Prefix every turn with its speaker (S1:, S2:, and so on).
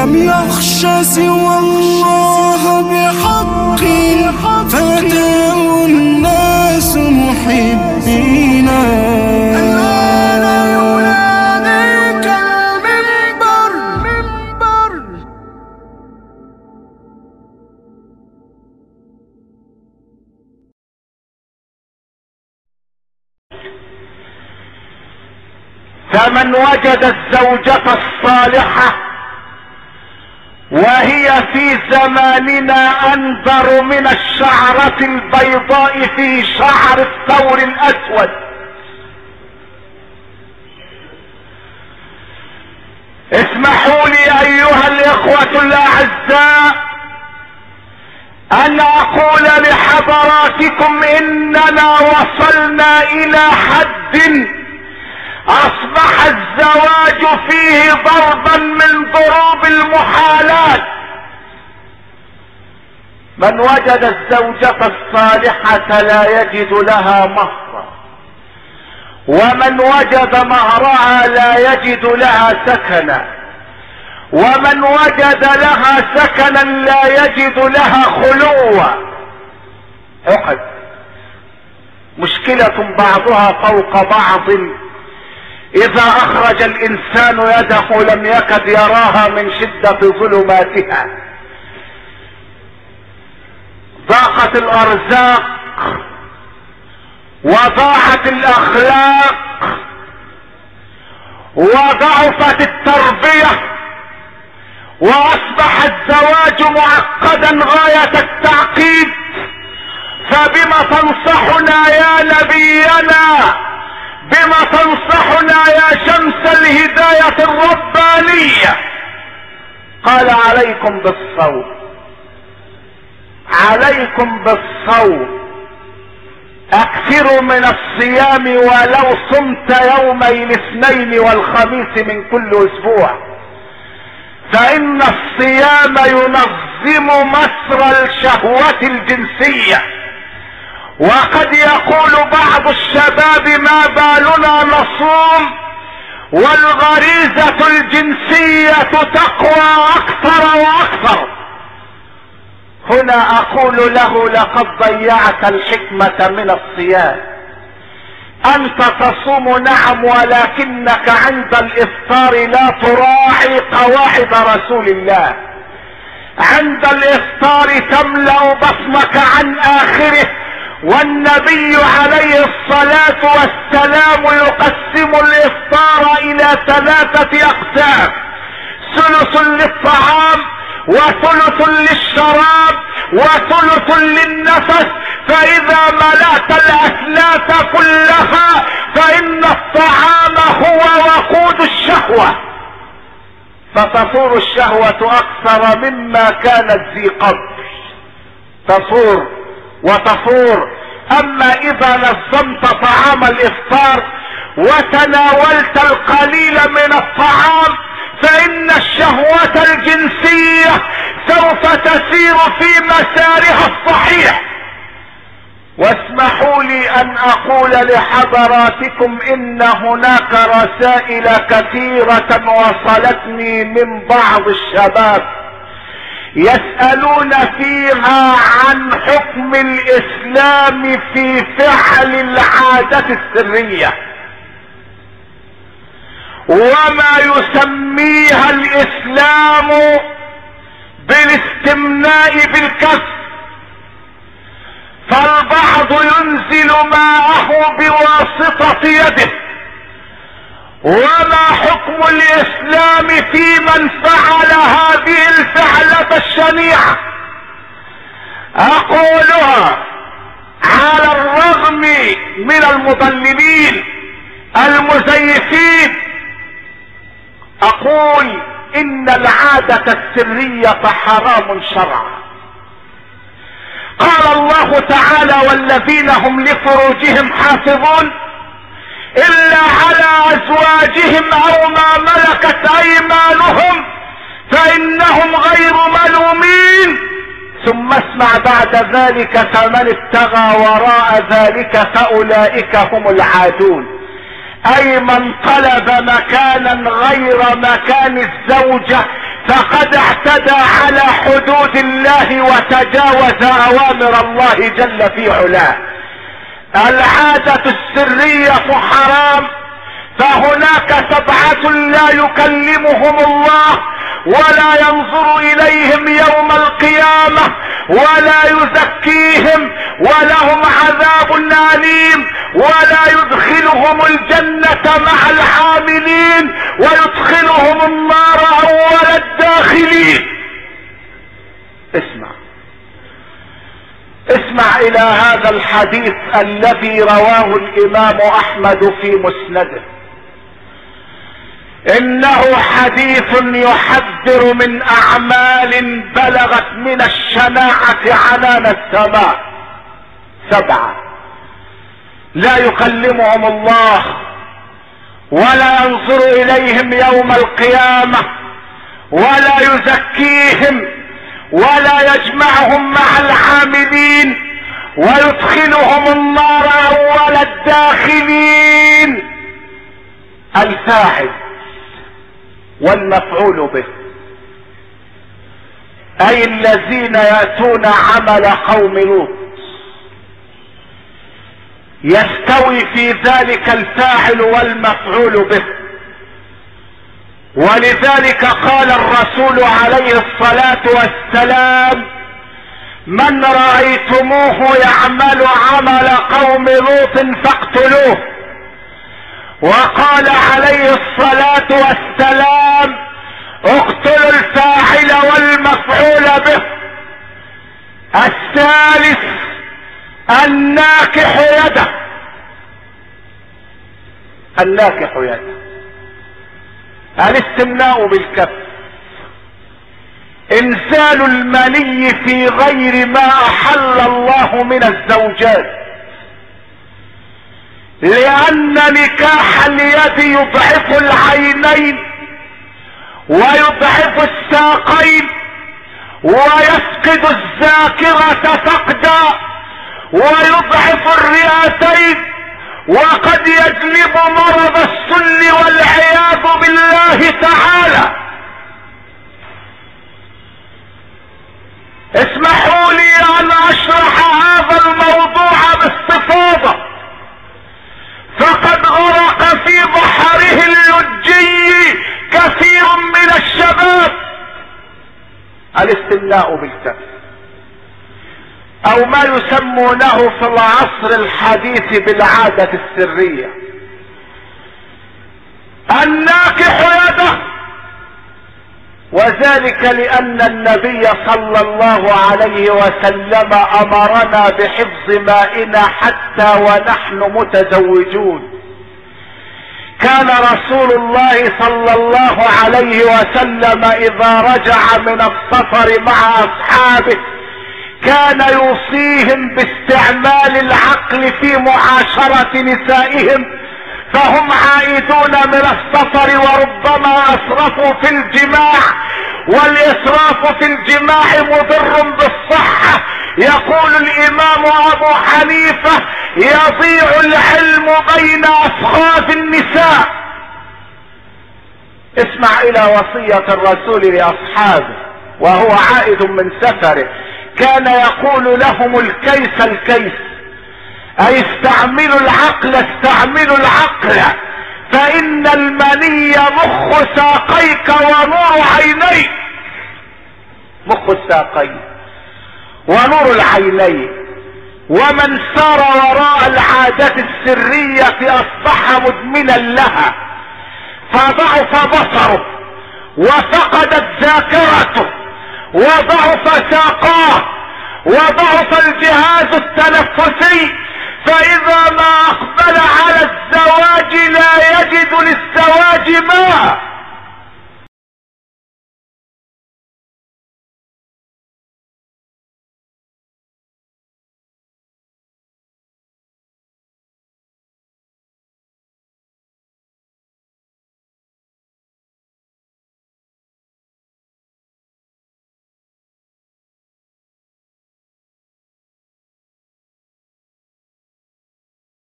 S1: لم يخش سوى الله بحق. فداه الناس محبينا الآن يناديك المنبر. منبر
S2: فمن وجد الزوجة الصالحة وهي في زماننا انذر من الشعرة البيضاء في شعر الثور الأسود. اسمحوا لي أيها الإخوة الأعزاء أن أقول لحضراتكم إننا وصلنا إلى حد أصبح الزواج فيه ضربا من ضروب المحالات. من وجد الزوجة الصالحة لا يجد لها مهرا ومن وجد مهرها لا يجد لها سكنا. ومن وجد لها سكنا لا يجد لها خلوا أحد. مشكلة بعضها فوق بعض. إذا أخرج الإنسان يده لم يكد يراها من شدة ظلماتها. ضاقت الأرزاق وضاعت الأخلاق وضعفت التربية واصبح الزواج معقدا غاية التعقيد. فبما تنصحنا يا نبينا بما تنصحنا يا شمس الهداية الربانية قال عليكم بالصوم. عليكم بالصوم. اكثروا من الصيام ولو صمت يومي الاثنين والخميس من كل أسبوع. فإن الصيام ينظم مسر الشهوة الجنسية. وقد يقول بعض الشباب ما بالنا نصوم والغريزة الجنسية تقوى أكثر وأكثر. هنا أقول له لقد ضيعت الحكمة من الصيام. أنت تصوم نعم ولكنك عند الإفطار لا تراعي قواعد رسول الله. عند الإفطار تملأ بطنك عن آخره. والنبي عليه الصلاة والسلام يقسم الإفطار إلى ثلاثة أقسام. ثلث للطعام وثلث للشراب وثلث للنفس. فإذا ملأت الأثلاث كلها فإن الطعام هو وقود الشهوة. فتفور الشهوة أكثر مما كانت ذي قبل. تصور وتفور. أما إذا نظمت طعام الإفطار وتناولت القليل من الطعام فإن الشهوة الجنسية سوف تسير في مسارها الصحيح. واسمحوا لي أن أقول لحضراتكم إن هناك رسائل كثيرة وصلتني من بعض الشباب يسألون فيها عن حكم الإسلام في فعل العادة السرية. وما يسميها الإسلام بالاستمناء بالكف. فالبعض ينزل ماءه بواسطة يده. وما حكم الإسلام في من فعل هذه الفعلة الشنيعة؟ أقولها على الرغم من المضللين المزيفين أقول إن العادة السرية حرام شرعا. قال الله تعالى والذين هم لفروجهم حافظون إلا على أزواجهم أو ما ملكت أيمانهم فإنهم غير ملومين. اسمع بعد ذلك فمن ابتغى وراء ذلك فأولئك هم العادون. أي من طلب مكانا غير مكان الزوجة فقد اعتدى على حدود الله وتجاوز أوامر الله جل في علاه. العادة السرية حرام فهناك سبعة لا يكلمهم الله ولا ينظر إليهم يوم القيامة ولا يزكيهم ولهم عذاب أليم ولا يدخلهم الجنة مع العاملين ويدخلهم النار أول الداخلين. اسمع. اسمع إلى هذا الحديث الذي رواه الإمام أحمد في مسنده. إنه حديث يحذر من أعمال بلغت من الشناعة عنان السماء. سبعة. لا يكلمهم الله ولا ينظر إليهم يوم القيامة ولا يزكيهم ولا يجمعهم مع العاملين ويدخلهم النار أول الداخلين. الفاعل والمفعول به. أي الذين يأتون عمل قوم لوط. يستوي في ذلك الفاعل والمفعول به. ولذلك قال الرسول عليه الصلاة والسلام من رأيتموه يعمل عمل قوم لوط فاقتلوه. وقال عليه الصلاة والسلام اقتلوا الفاعل والمفعول به. الثالث الناكح يده. الناكح يده. الاستمناء بالكف. إنزال المني في غير ما أحل الله من الزوجات. لأن نكاح اليد يضعف العينين ويضعف الساقين ويفقد الذاكرة فقدا ويضعف الرئتين وقد يجلب مرض السل والعياذ بالله تعالى. اسمحوا لي أن أشرح هذا الموضوع باستفاضة. فقد غرق في بحره اللجي كثير من الشباب. الاستملاء بالكف أو ما يسمونه في العصر الحديث بالعادة السرية. الناكح يده. وذلك لأن النبي صلى الله عليه وسلم أمرنا بحفظ مائنا حتى ونحن متزوجون. كان رسول الله صلى الله عليه وسلم إذا رجع من السفر مع أصحابه كان يوصيهم باستعمال العقل في معاشرة نسائهم فهم عائدون من السفر وربما أسرفوا في الجماع والإسراف في الجماع مضر بالصحة يقول الإمام أبو حنيفة يضيع العلم بين اصخاذ النساء. اسمع إلى وصية الرسول لأصحابه وهو عائد من سفره. كان يقول لهم الكيس الكيس. أي استعملوا العقل استعملوا العقل. فإن المني مخ ساقيك ونور عينيك. مخ الساقين ونور العينين. ومن سار وراء العادة السرية أصبح مدمنا لها. فضعف بصره وفقدت ذاكرته وضعف ساقاه وضعف الجهاز التنفسي. فإذا ما أقبل على الزواج لا يجد